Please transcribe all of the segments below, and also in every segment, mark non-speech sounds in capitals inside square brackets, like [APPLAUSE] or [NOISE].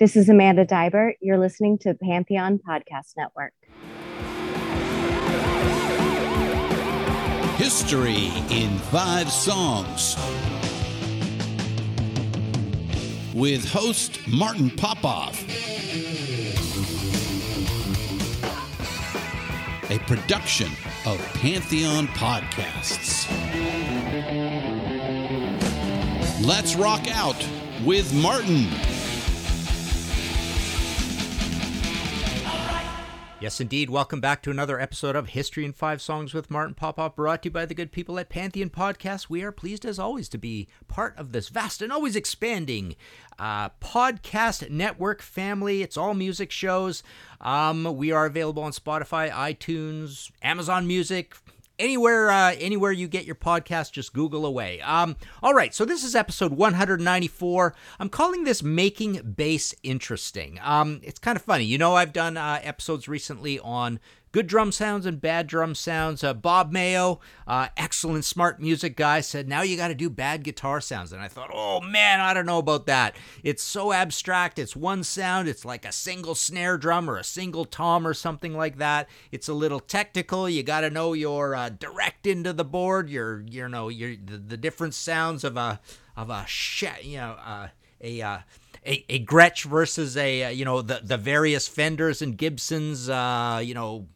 This is Amanda Dibert. You're listening to Pantheon Podcast Network. History in Five Songs with host Martin Popoff. A production of Pantheon Podcasts. Let's rock out with Martin. Yes, indeed. Welcome back to another episode of History in Five Songs with Martin Popoff, brought to you by the good people at Pantheon Podcast. We are pleased, as always, to be part of this vast and always expanding uh, podcast network family. It's all music shows. Um, we are available on Spotify, iTunes, Amazon Music, anywhere uh, anywhere you get your podcast just google away. Um, all right so this is episode 194 i'm calling this making bass interesting. Um, it's kind of funny. You know i've done uh, episodes recently on good drum sounds and bad drum sounds. Uh, Bob Mayo, uh, excellent smart music guy, said now you got to do bad guitar sounds. And I thought, oh man, I don't know about that. It's so abstract. It's one sound. It's like a single snare drum or a single tom or something like that. It's a little technical. You got to know your uh, direct into the board. Your you know your the, the different sounds of a of a sh- you know uh, a uh, a, a Gretsch versus a uh, you know the the various Fenders and Gibsons uh, you know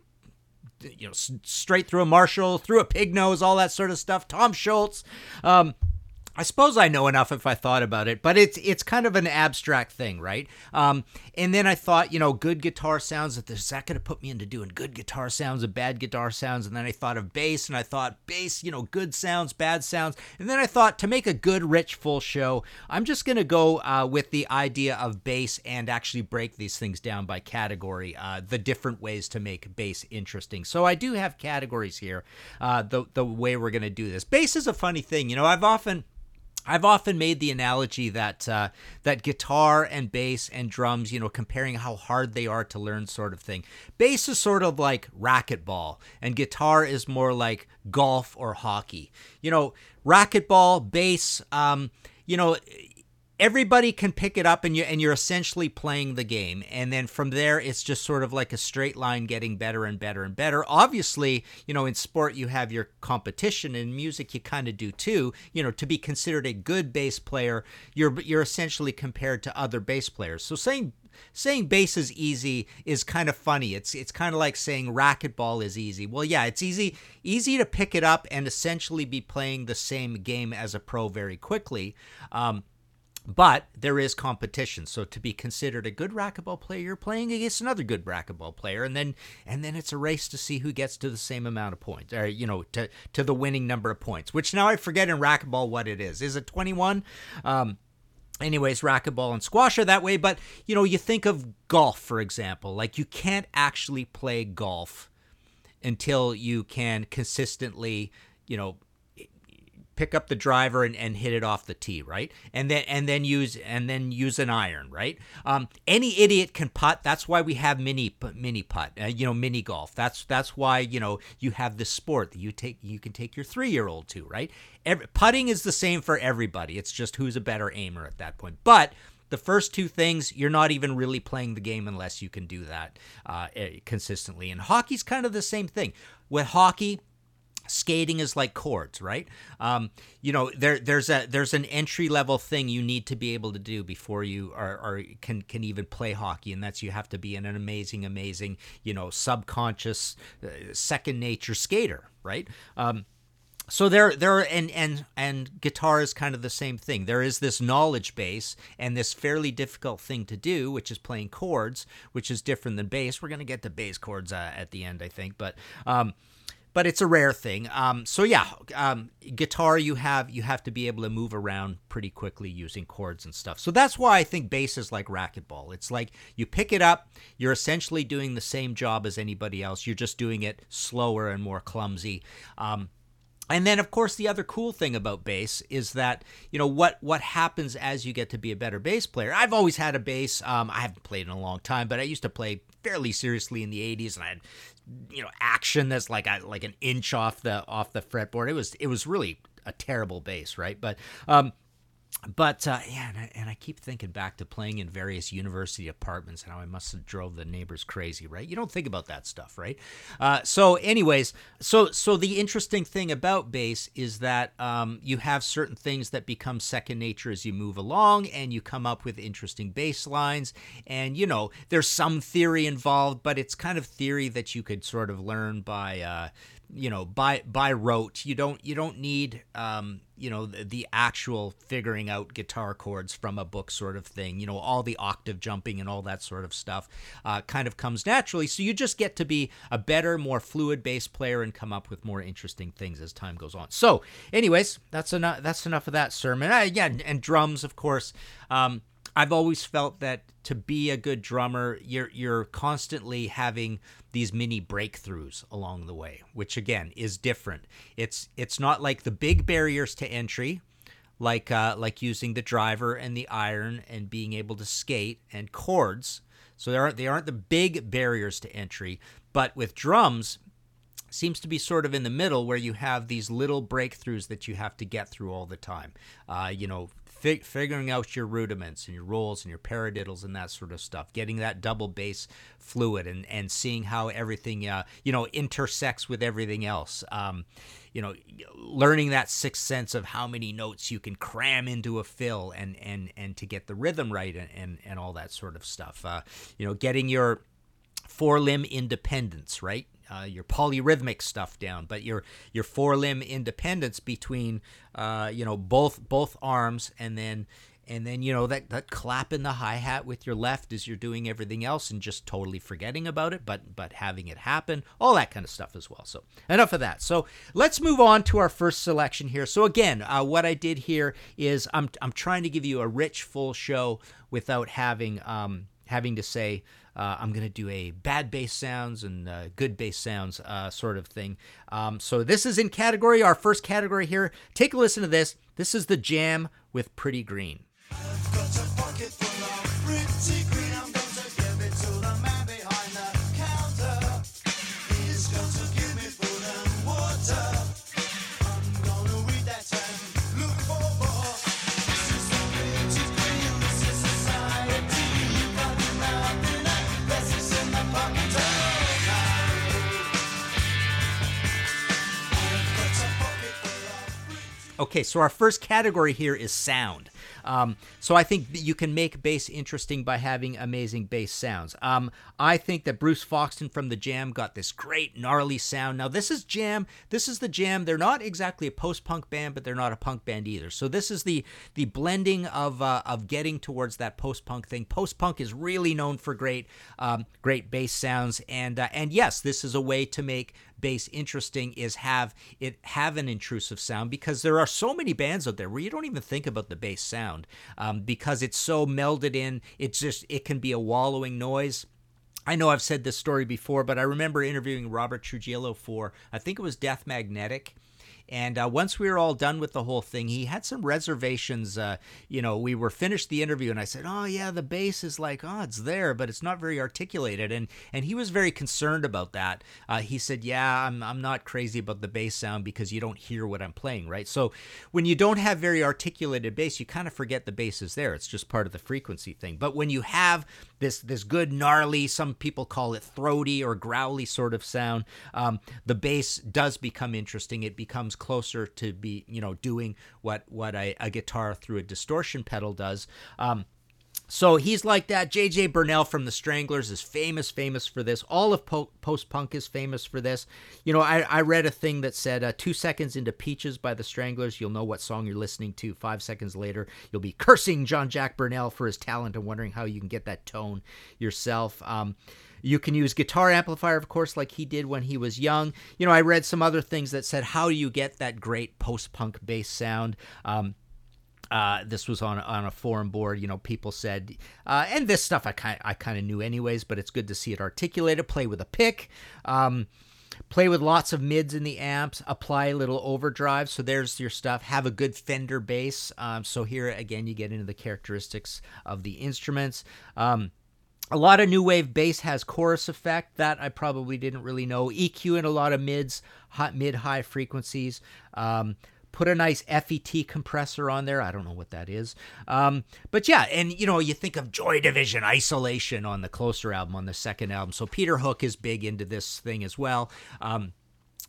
you know, straight through a Marshall, through a pig nose, all that sort of stuff. Tom Scholz. Um, I suppose I know enough if I thought about it, but it's it's kind of an abstract thing, right? Um, and then I thought, you know, good guitar sounds. Is that going to put me into doing good guitar sounds and bad guitar sounds? And then I thought of bass, and I thought bass, you know, good sounds, bad sounds. And then I thought to make a good, rich, full show, I'm just going to go uh, with the idea of bass and actually break these things down by category, uh, the different ways to make bass interesting. So I do have categories here. Uh, the the way we're going to do this, bass is a funny thing. You know, I've often I've often made the analogy that uh, that guitar and bass and drums, you know, comparing how hard they are to learn, sort of thing. Bass is sort of like racquetball, and guitar is more like golf or hockey. You know, racquetball, bass, um, you know, everybody can pick it up and you and you're essentially playing the game and then from there it's just sort of like a straight line getting better and better and better obviously you know in sport you have your competition in music you kind of do too you know to be considered a good bass player you're you're essentially compared to other bass players so saying saying bass is easy is kind of funny. It's it's kind of like saying racquetball is easy. Well, yeah, it's easy easy to pick it up and essentially be playing the same game as a pro very quickly. Um, but there is competition. So to be considered a good racquetball player, you're playing against another good racquetball player, and then and then it's a race to see who gets to the same amount of points, or you know, to to the winning number of points. Which now I forget in racquetball what it is. Is it 21? Um, anyways racquetball and squash are that way but you know you think of golf for example like you can't actually play golf until you can consistently you know pick up the driver and, and hit it off the tee, right? And then and then use and then use an iron, right? Um, any idiot can putt. That's why we have mini mini putt, uh, you know, mini golf. That's that's why you know you have this sport that you take you can take your three year old to, right? Every, putting is the same for everybody. It's just who's a better aimer at that point. But the first two things, you're not even really playing the game unless you can do that uh, eh, consistently. And hockey's kind of the same thing. With hockey, skating is like chords right? Um, you know there there's a there's an entry level thing you need to be able to do before you are, are can can even play hockey and that's you have to be an amazing amazing you know subconscious uh, second nature skater right? Um, so there there and and and guitar is kind of the same thing. There is this knowledge base and this fairly difficult thing to do which is playing chords which is different than bass. We're going to get to bass chords uh, at the end i think but um, but it's a rare thing. Um, so yeah, um, guitar you have you have to be able to move around pretty quickly using chords and stuff. So that's why I think bass is like racquetball. It's like you pick it up, you're essentially doing the same job as anybody else. You're just doing it slower and more clumsy. Um, and then of course the other cool thing about bass is that you know what what happens as you get to be a better bass player i've always had a bass um, i haven't played in a long time but i used to play fairly seriously in the 80s and i had you know action that's like a, like an inch off the off the fretboard. It was it was really a terrible bass, right? But um, but uh, yeah, and I, and I, keep thinking back to playing in various university apartments and how I must have drove the neighbors crazy, right? You don't think about that stuff, right? Uh, so, anyways, so so the interesting thing about bass is that um, you have certain things that become second nature as you move along, and you come up with interesting bass lines. And you know, there's some theory involved, but it's kind of theory that you could sort of learn by. Uh, you know by by rote you don't you don't need um you know the, the, actual figuring out guitar chords from a book sort of thing you know all the octave jumping and all that sort of stuff uh, kind of comes naturally. So you just get to be a better more fluid bass player and come up with more interesting things as time goes on. So anyways that's enough that's enough of that sermon. Uh, yeah and drums of course um, I've always felt that to be a good drummer, you're you're constantly having these mini breakthroughs along the way, which again is different. It's it's not like the big barriers to entry, like uh, like using the driver and the iron and being able to skate and chords. So they aren't they aren't the big barriers to entry, but with drums, seems to be sort of in the middle where you have these little breakthroughs that you have to get through all the time. Uh, you know, fig- figuring out your rudiments and your rolls and your paradiddles and that sort of stuff, getting that double bass fluid and, and seeing how everything, uh, you know, intersects with everything else. Um, you know, learning that sixth sense of how many notes you can cram into a fill and, and, and to get the rhythm right and, and, and all that sort of stuff. Uh, you know, getting your four limb independence, right? Uh, your polyrhythmic stuff down, but your your four limb independence between uh, you know both both arms, and then and then you know that that clap in the hi hat with your left as you're doing everything else, and just totally forgetting about it, but but having it happen, all that kind of stuff as well. So enough of that. So let's move on to our first selection here. So again, uh, what I did here is I'm I'm trying to give you a rich, full show without having um, having to say uh, I'm going to do a bad bass sounds and uh, good bass sounds uh, sort of thing. Um, so this is in category, our first category here. Take a listen to this. This is the jam with Pretty Green. Okay, so our first category here is sound. Um, so I think you can make bass interesting by having amazing bass sounds. Um, I think that Bruce Foxton from the Jam got this great gnarly sound. Now this is Jam. This is the Jam. They're not exactly a post-punk band, but they're not a punk band either. So this is the the blending of uh, of getting towards that post-punk thing. Post-punk is really known for great um, great bass sounds, and uh, and yes, this is a way to make bass interesting is have it have an intrusive sound because there are so many bands out there where you don't even think about the bass sound um, because it's so melded in. It's just it can be a wallowing noise. I know I've said this story before, but I remember interviewing Robert Trujillo for I think it was Death Magnetic and uh, once we were all done with the whole thing, he had some reservations. Uh, you know, we were finished the interview, and I said, "Oh yeah, the bass is like, oh, it's there, but it's not very articulated." And and he was very concerned about that. Uh, he said, "Yeah, I'm I'm not crazy about the bass sound because you don't hear what I'm playing, right? So when you don't have very articulated bass, you kind of forget the bass is there. It's just part of the frequency thing. But when you have this this good gnarly, some people call it throaty or growly sort of sound, um, the bass does become interesting. It becomes closer to be you know doing what what a, a guitar through a distortion pedal does. Um, So he's like that. J.J. Burnel from the Stranglers is famous, famous for this. All of po- post punk is famous for this. You know, I, I read a thing that said uh, two seconds into Peaches by the Stranglers, you'll know what song you're listening to. Five seconds later, you'll be cursing John Jack Burnel for his talent and wondering how you can get that tone yourself. Um, you can use guitar amplifier, of course, like he did when he was young. You know, I read some other things that said, how do you get that great post punk bass sound? Um, uh, this was on on a forum board. You know, people said, uh, and this stuff I kind I kind of knew anyways, but it's good to see it articulated. Play with a pick. Um, play with lots of mids in the amps, apply a little overdrive. So there's your stuff. Have a good Fender bass. Um, so here again, you get into the characteristics of the instruments. Um, a lot of new wave bass has chorus effect that I probably didn't really know. EQ in a lot of mids, hot mid high frequencies. Um, put a nice FET compressor on there. I don't know what that is. Um, but yeah, and you know, you think of Joy Division Isolation on the Closer album, on the second album. So Peter Hook is big into this thing as well. Um,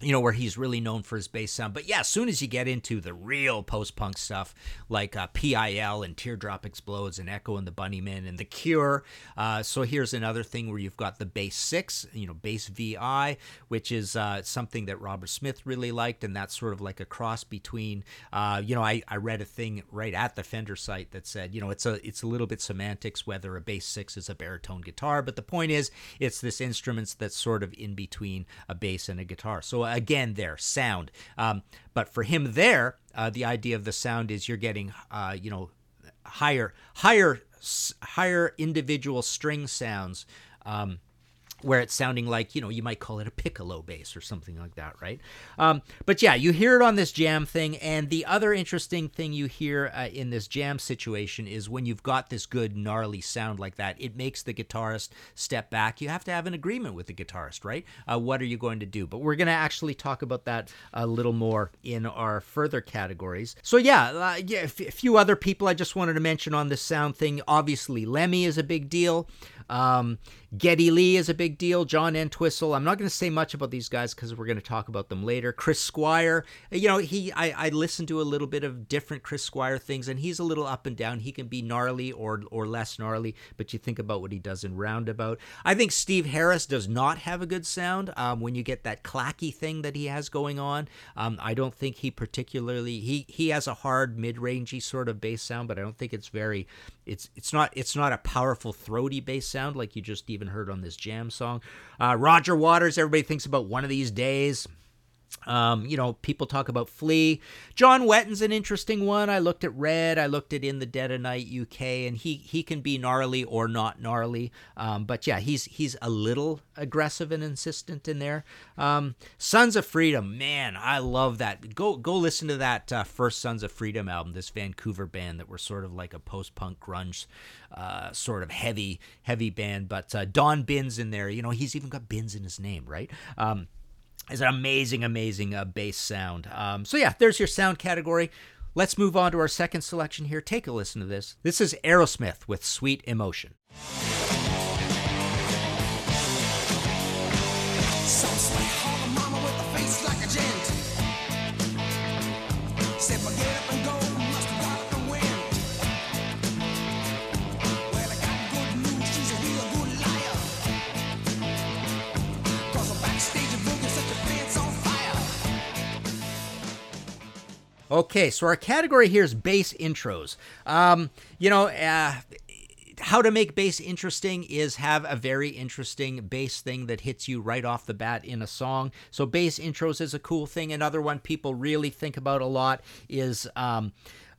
you know, where he's really known for his bass sound. But yeah, as soon as you get into the real post punk stuff like uh, PIL and Teardrop Explodes and Echo and the Bunnymen and The Cure. Uh, so here's another thing where you've got the bass six, you know, bass VI, which is uh, something that Robert Smith really liked. And that's sort of like a cross between, uh, you know, I, I read a thing right at the Fender site that said, you know, it's a, it's a little bit semantics whether a bass six is a baritone guitar. But the point is, it's this instrument that's sort of in between a bass and a guitar. So again there sound. Um, but for him there uh, the idea of the sound is you're getting uh, you know higher higher higher individual string sounds um, where it's sounding like you know you might call it a piccolo bass or something like that right? Um, but yeah you hear it on this jam thing and the other interesting thing you hear uh, in this jam situation is when you've got this good gnarly sound like that it makes the guitarist step back. You have to have an agreement with the guitarist right? Uh, what are you going to do? But we're going to actually talk about that a little more in our further categories. So yeah, uh, yeah a few other people i just wanted to mention on this sound thing. Obviously lemmy is a big deal. Um, Geddy Lee is a big deal. John Entwistle. I'm not going to say much about these guys because we're going to talk about them later. Chris Squire. You know, he I, I listened to a little bit of different Chris Squire things, and he's a little up and down. He can be gnarly or or less gnarly, but you think about what he does in Roundabout. I think Steve Harris does not have a good sound. Um, when you get that clacky thing that he has going on, um, I don't think he particularly he he has a hard mid rangey sort of bass sound, but I don't think it's very it's it's not it's not a powerful throaty bass sound like you just even heard on this jam song. Uh, Roger Waters, everybody thinks about one of these days. Um, you know, people talk about Flea. John Wetton's an interesting one. I looked at Red. I looked at In the Dead of Night UK, and he he can be gnarly or not gnarly. Um, but yeah, he's he's a little aggressive and insistent in there. Um, Sons of Freedom, man, I love that. Go go listen to that uh, first Sons of Freedom album. This Vancouver band that were sort of like a post punk grunge, uh, sort of heavy heavy band. But uh, Don Binns in there. You know, he's even got Binns in his name, right? Is an amazing, amazing uh, bass sound. Um, so yeah, there's your sound category. Let's move on to our second selection here. Take a listen to this. This is Aerosmith with Sweet Emotion. Okay, so our category here is bass intros. Um, you know, uh, how to make bass interesting is have a very interesting bass thing that hits you right off the bat in a song. So bass intros is a cool thing. Another one people really think about a lot is. Um,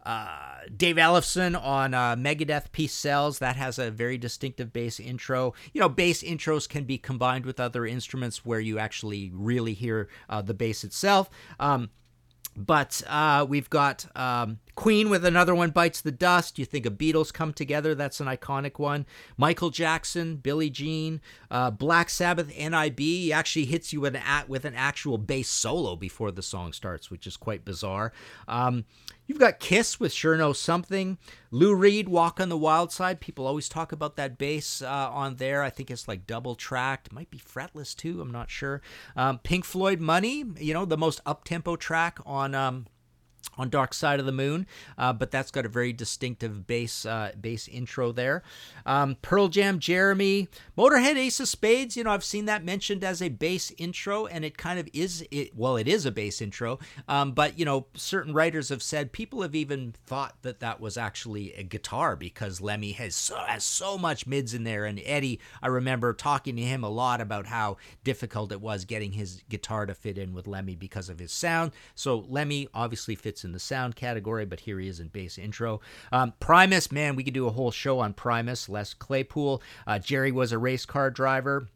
uh, Dave Ellefson on uh, Megadeth Peace Sells. that has a very distinctive bass intro. You know, bass intros can be combined with other instruments where you actually really hear uh, the bass itself. Um, but uh, we've got um, Queen with another one bites the dust. You think of Beatles come together? That's an iconic one. Michael Jackson, Billie Jean, uh, Black Sabbath, NIB actually hits you with an, with an actual bass solo before the song starts, which is quite bizarre. Um, You've got Kiss with Sure Know Something. Lou Reed, Walk on the Wild Side. People always talk about that bass uh, on there. I think it's like double tracked. Might be fretless too. I'm not sure. Um, Pink Floyd Money, you know, the most up tempo track on. Um, on Dark Side of the Moon, uh, but that's got a very distinctive bass uh, bass intro there. Um, Pearl Jam, Jeremy, Motorhead, Ace of Spades. You know, I've seen that mentioned as a bass intro, and it kind of is. It well, it is a bass intro, um, but you know, certain writers have said people have even thought that that was actually a guitar because Lemmy has so, has so much mids in there, and Eddie. I remember talking to him a lot about how difficult it was getting his guitar to fit in with Lemmy because of his sound. So Lemmy obviously fits in the sound category, but here he is in bass intro. Um, Primus, man, we could do a whole show on Primus. Les Claypool. Uh, Jerry was a race car driver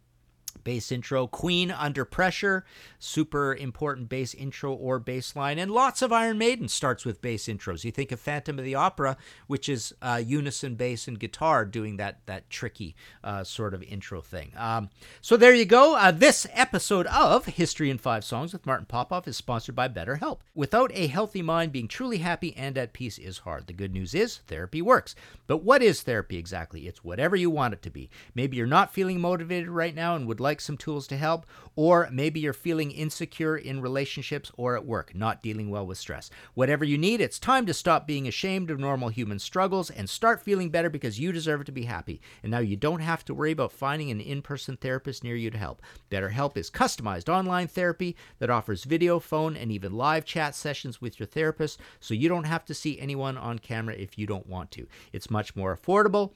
bass intro. Queen Under Pressure, super important bass intro or bass line. And lots of Iron Maiden starts with bass intros. You think of Phantom of the Opera, which is uh, unison bass and guitar doing that, that tricky uh, sort of intro thing. Um, so there you go. Uh, this episode of History in Five Songs with Martin Popoff is sponsored by BetterHelp. Without a healthy mind, being truly happy and at peace is hard. The good news is therapy works. But what is therapy exactly? It's whatever you want it to be. Maybe you're not feeling motivated right now and would like some tools to help, or maybe you're feeling insecure in relationships or at work, not dealing well with stress. Whatever you need, it's time to stop being ashamed of normal human struggles and start feeling better because you deserve to be happy. And now you don't have to worry about finding an in person therapist near you to help. BetterHelp is customized online therapy that offers video, phone, and even live chat sessions with your therapist, so you don't have to see anyone on camera if you don't want to. It's much more affordable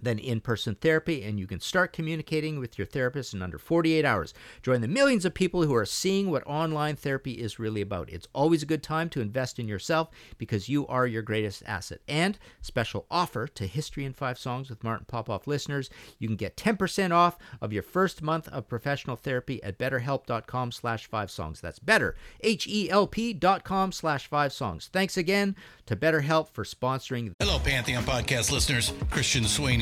than in person therapy, and you can start communicating with your therapist in under 48 hours. Join the millions of people who are seeing what online therapy is really about. It's always a good time to invest in yourself because you are your greatest asset. And special offer to History in Five Songs with Martin Popoff listeners, you can get 10% off of your first month of professional therapy at betterhelp.com slash five songs. That's better, H-E-L-P dot com slash five songs. Thanks again to BetterHelp for sponsoring. Hello, Pantheon podcast listeners. Christian Swain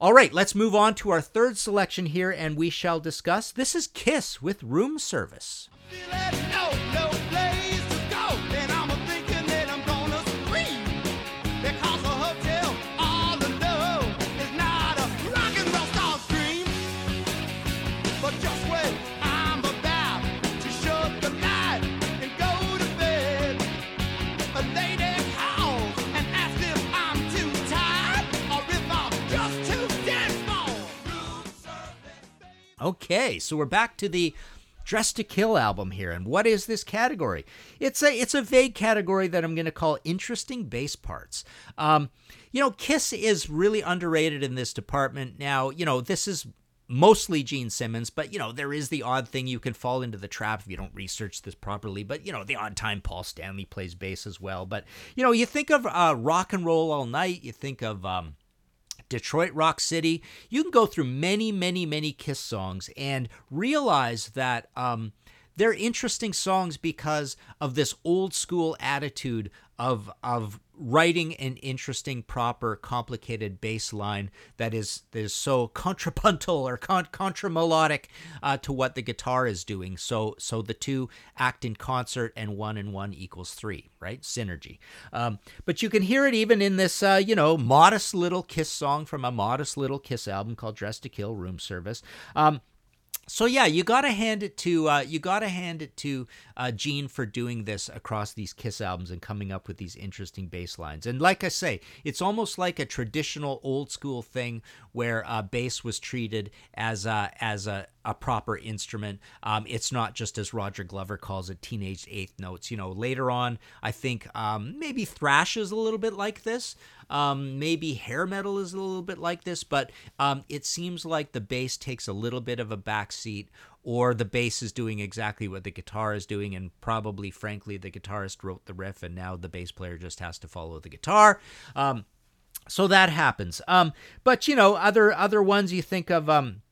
All right, let's move on to our third selection here, and we shall discuss. This is Kiss with Room Service. Okay, so we're back to the Dressed to Kill album here. And what is this category? It's a it's a vague category that I'm going to call interesting bass parts. Um, you know, Kiss is really underrated in this department. Now, you know, this is mostly Gene Simmons, but you know, there is the odd thing you can fall into the trap if you don't research this properly. But you know, the odd time Paul Stanley plays bass as well. But you know, you think of uh, rock and roll all night, you think of um, Detroit Rock City. You can go through many, many, many Kiss songs and realize that um, they're interesting songs because of this old school attitude of of writing an interesting, proper, complicated bass line that is that is so contrapuntal or con- contramelodic uh, to what the guitar is doing. So so the two act in concert, and one and one equals three, right? Synergy. Um, but you can hear it even in this, uh, you know, modest little Kiss song from a modest little Kiss album called "Dressed to Kill" Room Service. Um, so yeah, you gotta hand it to uh, you gotta hand it to uh, Gene for doing this across these Kiss albums and coming up with these interesting bass lines. And like I say, it's almost like a traditional old school thing where uh, bass was treated as a, as a, a proper instrument. Um, it's not just as Roger Glover calls it, teenage eighth notes. You know, later on, I think um, maybe thrash is a little bit like this. Um, maybe hair metal is a little bit like this, but um, it seems like the bass takes a little bit of a backseat, or the bass is doing exactly what the guitar is doing, and probably, frankly, the guitarist wrote the riff, and now the bass player just has to follow the guitar. Um, so that happens. Um, but you know, other other ones you think of. Um,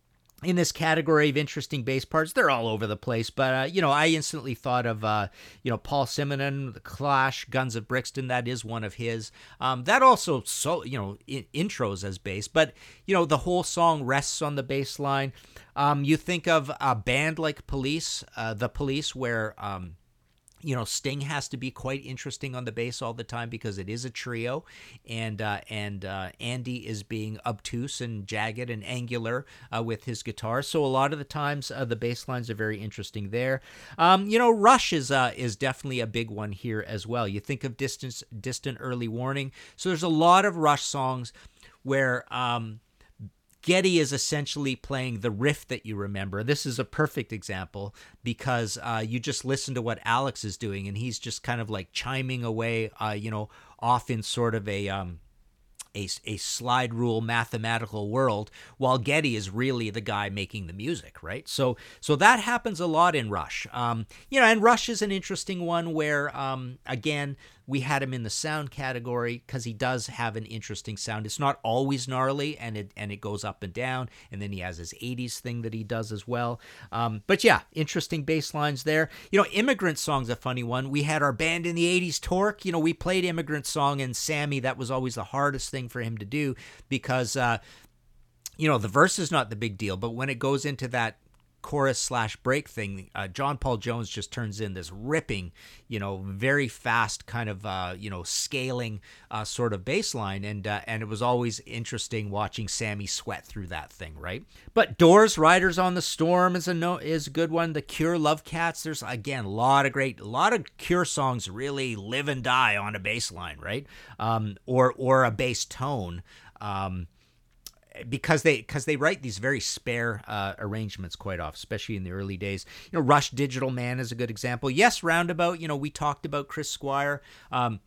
in this category of interesting bass parts, they're all over the place. But uh, you know, I instantly thought of uh, you know Paul Simonon, the Clash, Guns of Brixton. That is one of his. Um, that also so you know in, intros as bass, but you know the whole song rests on the bass line. Um, you think of a band like Police, uh, the Police, where um, you know Sting has to be quite interesting on the bass all the time because it is a trio, and uh, and uh, Andy is being obtuse and jagged and angular uh, with his guitar. So a lot of the times uh, the bass lines are very interesting there. Um, you know, Rush is uh, is definitely a big one here as well. You think of distance, distant early warning. So there's a lot of Rush songs where. Um, Geddy is essentially playing the riff that you remember. This is a perfect example because uh, you just listen to what Alex is doing, and he's just kind of like chiming away, uh, you know, off in sort of a um, a, a slide rule mathematical world while Geddy is really the guy making the music, right? So so that happens a lot in Rush. Um, you know, and Rush is an interesting one where um, again we had him in the sound category because he does have an interesting sound. It's not always gnarly, and it and it goes up and down. And then he has his '80s thing that he does as well. Um, but yeah, interesting bass lines there. You know, "Immigrant Song's a funny one. We had our band in the '80s, Torque. You know, we played "Immigrant Song," and Sammy. That was always the hardest thing for him to do because. Uh, you know the verse is not the big deal but when it goes into that chorus slash break thing, uh, John Paul Jones just turns in this ripping, you know, very fast kind of, uh, you know, scaling uh, sort of bass line, and uh, and it was always interesting watching Sammy sweat through that thing, right? But Doors, Riders on the Storm is a no is a good one. The Cure, Love Cats. There's again a lot of great, a lot of Cure songs really live and die on a bass line, right? Um, or or a bass tone. Um, because they because they write these very spare uh, arrangements quite often, especially in the early days. You know, Rush Digital Man is a good example. Yes, Roundabout. You know, we talked about Chris Squire. Um,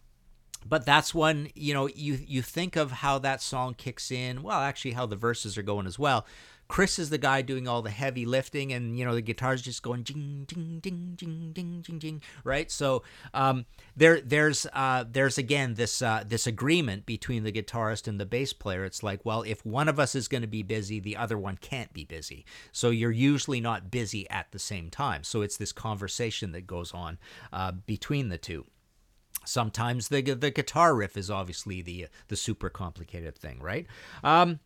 but that's one you know you you think of how that song kicks in well actually how the verses are going as well Chris is the guy doing all the heavy lifting, and you know the guitar's just going ding ding ding ding ding ding ding, right? So um, there there's uh, there's again this uh, this agreement between the guitarist and the bass player. It's like, well, if one of us is going to be busy, the other one can't be busy. So you're usually not busy at the same time. So it's this conversation that goes on uh, between the two. Sometimes the the guitar riff is obviously the the super complicated thing, right? Um,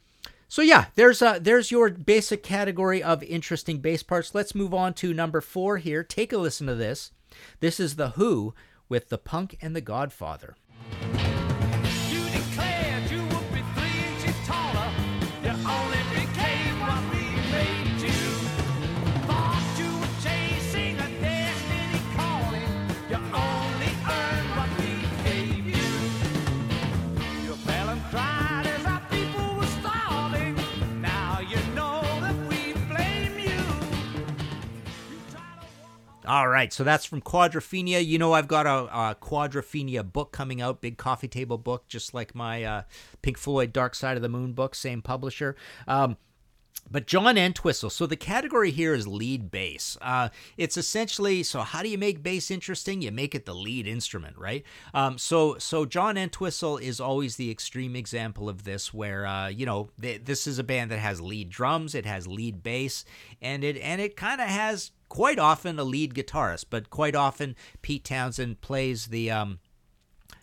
so yeah, there's uh, there's your basic category of interesting bass parts. Let's move on to number four here. Take a listen to this. This is the Who with the Punk and the Godfather. All right, so that's from Quadrophenia. You know, I've got a, a Quadrophenia book coming out, big coffee table book, just like my uh, Pink Floyd Dark Side of the Moon book, same publisher. Um, but John Entwistle. So the category here is lead bass. Uh, it's essentially so. How do you make bass interesting? You make it the lead instrument, right? Um, so so John Entwistle is always the extreme example of this, where uh, you know th- this is a band that has lead drums, it has lead bass, and it and it kind of has quite often a lead guitarist, but quite often Pete Townshend plays the um,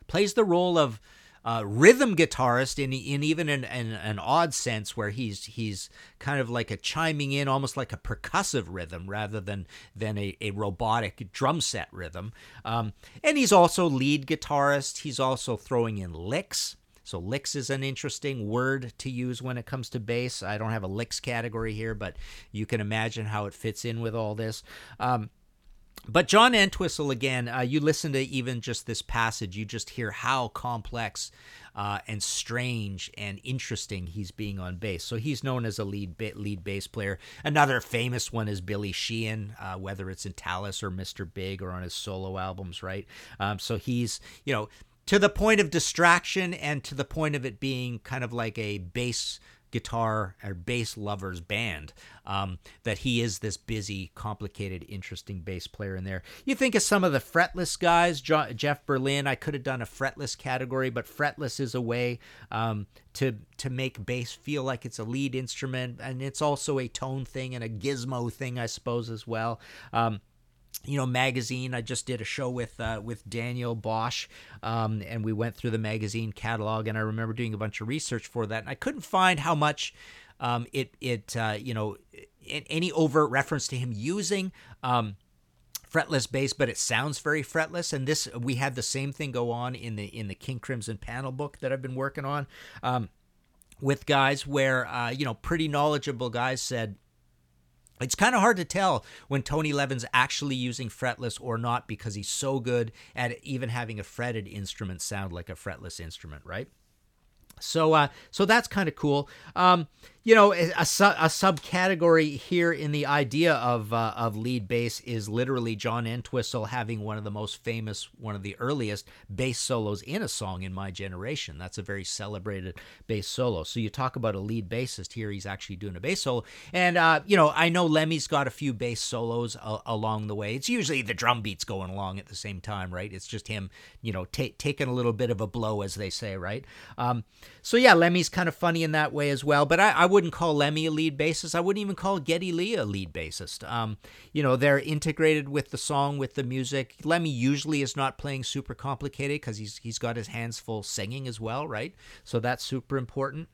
plays the role of uh, rhythm guitarist in in even an, an, an odd sense where he's he's kind of like a chiming in almost like a percussive rhythm rather than than a, a robotic drum set rhythm. Um, and he's also lead guitarist. He's also throwing in licks so licks is an interesting word to use when it comes to bass i don't have a licks category here but you can imagine how it fits in with all this um, but John Entwistle, again, uh, you listen to even just this passage, you just hear how complex uh, and strange and interesting he's being on bass. So he's known as a lead lead bass player. Another famous one is Billy Sheehan, uh, whether it's in Talas or Mr. Big or on his solo albums, right? Um, so he's, you know, to the point of distraction and to the point of it being kind of like a bass guitar or bass lovers band um, that he is this busy complicated interesting bass player in there. You think of some of the fretless guys. Jo- jeff berlin i could have done a fretless category but fretless is a way um, to to make bass feel like it's a lead instrument and it's also a tone thing and a gizmo thing i suppose as well. Um, you know magazine. I just did a show with uh, with daniel bosch um, and we went through the magazine catalog and i remember doing a bunch of research for that and i couldn't find how much um, it it uh, you know any overt reference to him using um, fretless bass but it sounds very fretless and this we had the same thing go on in the in the king crimson panel book that i've been working on um, with guys where uh, you know pretty knowledgeable guys said it's kind of hard to tell when Tony Levin's actually using fretless or not because he's so good at even having a fretted instrument sound like a fretless instrument, right? So, uh, so that's kind of cool. Um, you know, a, a, a subcategory here in the idea of uh, of lead bass is literally John Entwistle having one of the most famous, one of the earliest bass solos in a song in my generation. That's a very celebrated bass solo. So you talk about a lead bassist here; he's actually doing a bass solo. And uh, you know, I know Lemmy's got a few bass solos a- along the way. It's usually the drum beats going along at the same time, right? It's just him, you know, t- taking a little bit of a blow, as they say, right? Um, so yeah, Lemmy's kind of funny in that way as well. But I, I wouldn't call Lemmy a lead bassist. I wouldn't even call Geddy Lee a lead bassist. Um, you know, they're integrated with the song, with the music. Lemmy usually is not playing super complicated because he's he's got his hands full singing as well, right? So that's super important.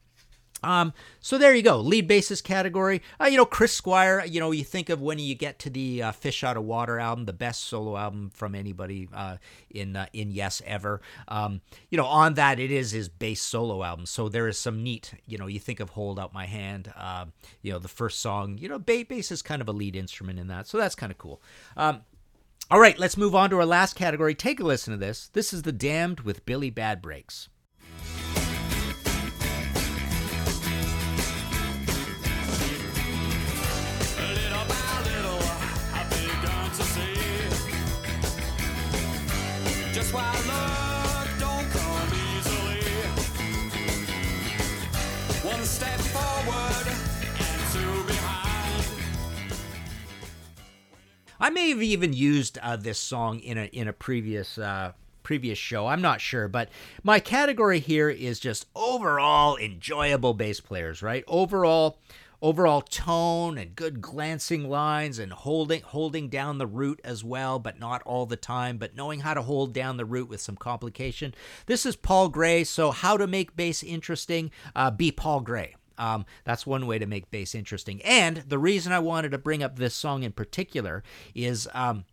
Um, so there you go, lead bassist category. Uh, you know, Chris Squire. You know, you think of when you get to the uh, Fish Out of Water album, the best solo album from anybody uh, in uh, in Yes ever. Um, you know, on that it is his bass solo album. So there is some neat. You know, you think of Hold Out My Hand. Um, you know, the first song. You know, bass is kind of a lead instrument in that, so that's kind of cool. Um, all right, let's move on to our last category. Take a listen to this. This is The Damned with Billy Bad Breaks. I may have even used uh, this song in a in a previous uh, previous show. I'm not sure, but my category here is just overall enjoyable bass players, right? Overall overall tone and good glancing lines and holding holding down the root as well, but not all the time, but knowing how to hold down the root with some complication. This is Paul Gray, so how to make bass interesting, uh, be Paul Gray. Um, that's one way to make bass interesting. And the reason I wanted to bring up this song in particular is um,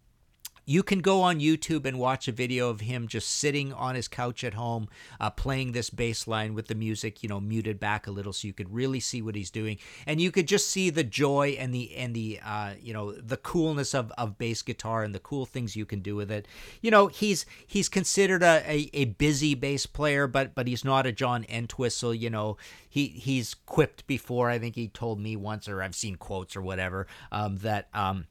you can go on YouTube and watch a video of him just sitting on his couch at home, uh, playing this bass line with the music, you know, muted back a little, so you could really see what he's doing, and you could just see the joy and the and the uh, you know the coolness of, of bass guitar and the cool things you can do with it. You know, he's he's considered a, a, a busy bass player, but but he's not a John Entwistle. You know, he he's quipped before. I think he told me once, or I've seen quotes or whatever, um, that. Um,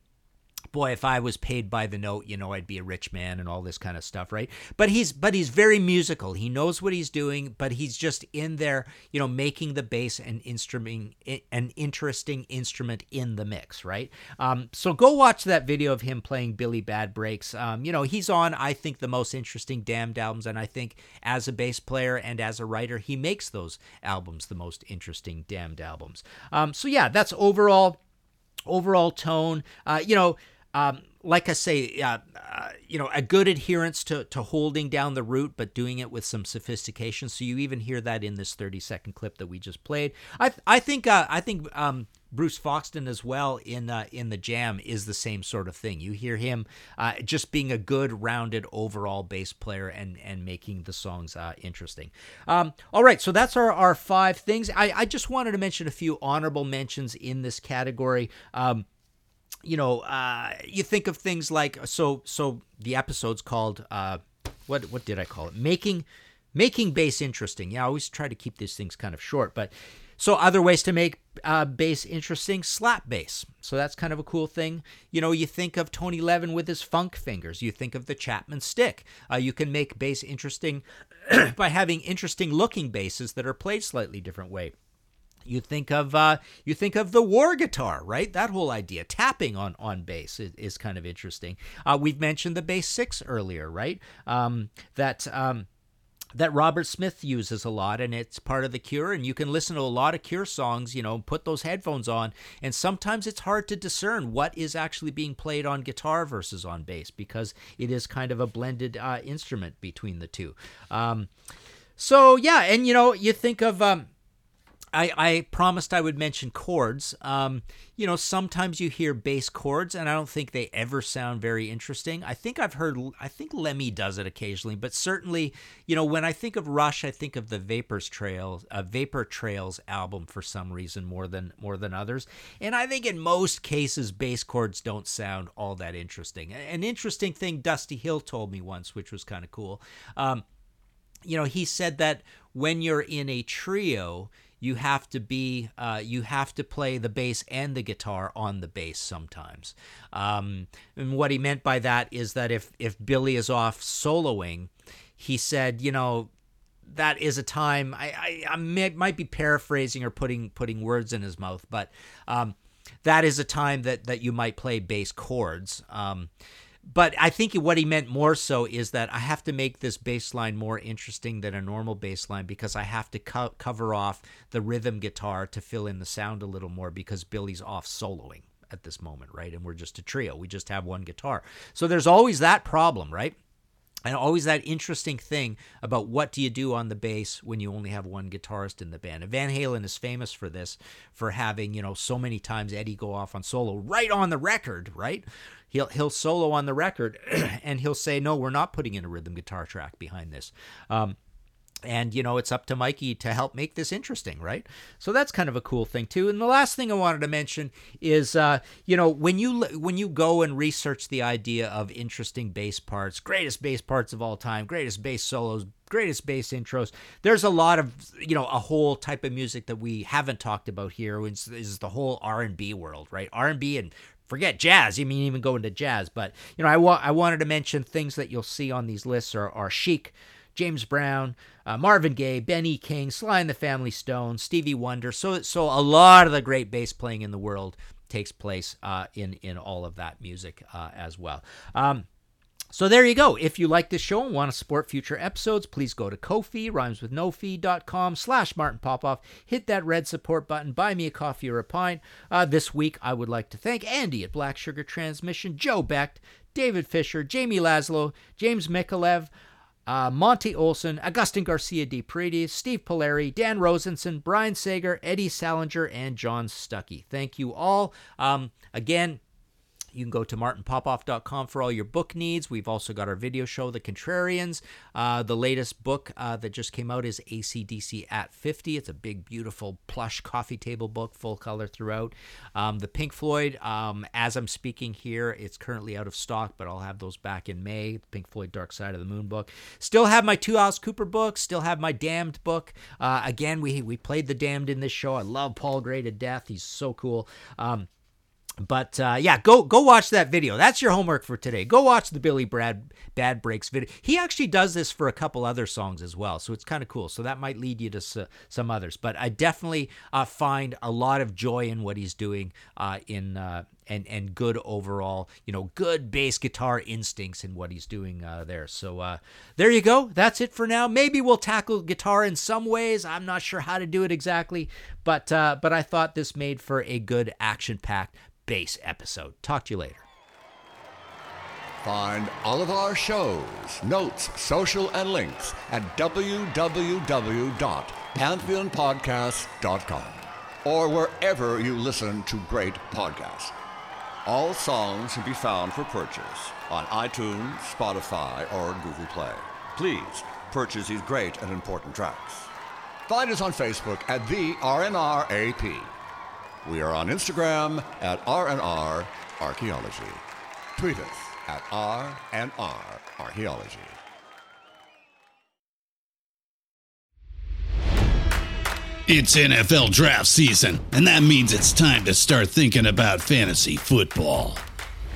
boy if i was paid by the note you know i'd be a rich man and all this kind of stuff right? But he's but he's very musical. He knows what he's doing but he's just in there you know making the bass an instrument an interesting instrument in the mix right? Um, so go watch that video of him playing billy bad breaks. Um, you know he's on i think the most interesting damned albums and i think as a bass player and as a writer he makes those albums the most interesting damned albums. Um, so yeah that's overall overall tone. Uh, you know um, like I say, uh, uh, you know, a good adherence to, to holding down the root, but doing it with some sophistication. So you even hear that in this 30 second clip that we just played. I I think uh, I think um, Bruce Foxton as well in uh, in the jam is the same sort of thing. You hear him uh, just being a good, rounded overall bass player and and making the songs uh, interesting. Um, all right, so that's our our five things. I I just wanted to mention a few honorable mentions in this category. Um, you know, uh, you think of things like so. So the episode's called uh, what? What did I call it? Making making bass interesting. Yeah, I always try to keep these things kind of short, but so other ways to make uh, bass interesting: slap bass. So that's kind of a cool thing. You know, you think of Tony Levin with his funk fingers. You think of the Chapman stick. Uh, you can make bass interesting [CLEARS THROAT] by having interesting looking basses that are played slightly different way you think of uh, you think of the Warr Guitar, right? That whole idea, tapping on on bass, is, is kind of interesting. Uh, we've mentioned the bass six earlier, right? Um, that um, that Robert Smith uses a lot, and it's part of the Cure. And you can listen to a lot of Cure songs, you know, put those headphones on, and sometimes it's hard to discern what is actually being played on guitar versus on bass because it is kind of a blended uh, instrument between the two. Um, so yeah, and you know, you think of um, I, I promised I would mention chords. Um, you know, sometimes you hear bass chords, and I don't think they ever sound very interesting. I think I've heard, I think Lemmy does it occasionally, but certainly, you know, when I think of Rush, I think of the Vapors Trails, uh, Vapor Trails album for some reason more than more than others. And I think in most cases, bass chords don't sound all that interesting. An interesting thing Dusty Hill told me once, which was kind of cool. Um, you know, he said that when you're in a trio, you have to be uh, you have to play the bass and the guitar on the bass sometimes. Um, and what he meant by that is that if if Billy is off soloing, he said, you know, that is a time I I, I may, might be paraphrasing or putting putting words in his mouth, but um, that is a time that that you might play bass chords. Um, but I think what he meant more so is that I have to make this bass line more interesting than a normal bass line because I have to co- cover off the rhythm guitar to fill in the sound a little more because Billy's off soloing at this moment, right? And we're just a trio. We just have one guitar. So there's always that problem, right? And always that interesting thing about what do you do on the bass when you only have one guitarist in the band. And Van Halen is famous for this, for having you know so many times Eddie go off on solo right on the record, right? he'll he'll solo on the record [CLEARS THROAT] and he'll say no we're not putting in a rhythm guitar track behind this um, and you know it's up to mikey to help make this interesting right so that's kind of a cool thing too and the last thing i wanted to mention is uh, you know when you when you go and research the idea of interesting bass parts greatest bass parts of all time greatest bass solos greatest bass intros there's a lot of you know a whole type of music that we haven't talked about here which is the whole r&b world right r&b and forget jazz. You mean even go into jazz, but you know, I wa- I wanted to mention things that you'll see on these lists are, are Chic, James Brown, uh, Marvin Gaye, Benny King, Sly and the Family Stone, Stevie Wonder. So so a lot of the great bass playing in the world takes place uh, in in all of that music uh, as well. Um, so there you go. If you like this show and want to support future episodes, please go to Kofi Ko-fi, rhymeswithnofee.com slash Martin Popoff. Hit that red support button, buy me a coffee or a pint. Uh, this week, I would like to thank Andy at Black Sugar Transmission, Joe Becht, David Fisher, Jamie Laszlo, James Mikalev, uh, Monty Olson, Augustin Garcia de Paredes, Steve Polari, Dan Rosenson, Brian Sager, Eddie Salinger, and John Stuckey. Thank you all. Um, again, you can go to martinpopoff.com for all your book needs. We've also got our video show, The Contrarians. Uh, the latest book uh, that just came out is AC/DC at 50. It's a big, beautiful, plush coffee table book, full color throughout. Um, the Pink Floyd, um, as I'm speaking here, it's currently out of stock, but I'll have those back in May. Pink Floyd Dark Side of the Moon book. Still have my two Alice Cooper book. Still have my Damned book. Uh, again, we, we played The Damned in this show. I love Paul Gray to death. He's so cool. Um, but uh, yeah, go go watch that video. That's your homework for today. Go watch the Billy Brad Bad Breaks video. He actually does this for a couple other songs as well, so it's kind of cool. So that might lead you to s- some others. But I definitely uh, find a lot of joy in what he's doing uh, in uh, and and good overall, you know, good bass guitar instincts in what he's doing uh, there. So uh, there you go. That's it for now. Maybe we'll tackle guitar in some ways. I'm not sure how to do it exactly, but but I thought this made for a good action packed bass episode. Talk to you later. Find all of our shows, notes, social, and links at www.pantheonpodcast.com or wherever you listen to great podcasts. All songs can be found for purchase on iTunes, Spotify, or Google Play. Please purchase these great and important tracks. Find us on Facebook at the RNRAP. We are on Instagram at R&R Archaeology. Tweet us at R&R Archaeology. It's NFL draft season, and that means it's time to start thinking about fantasy football.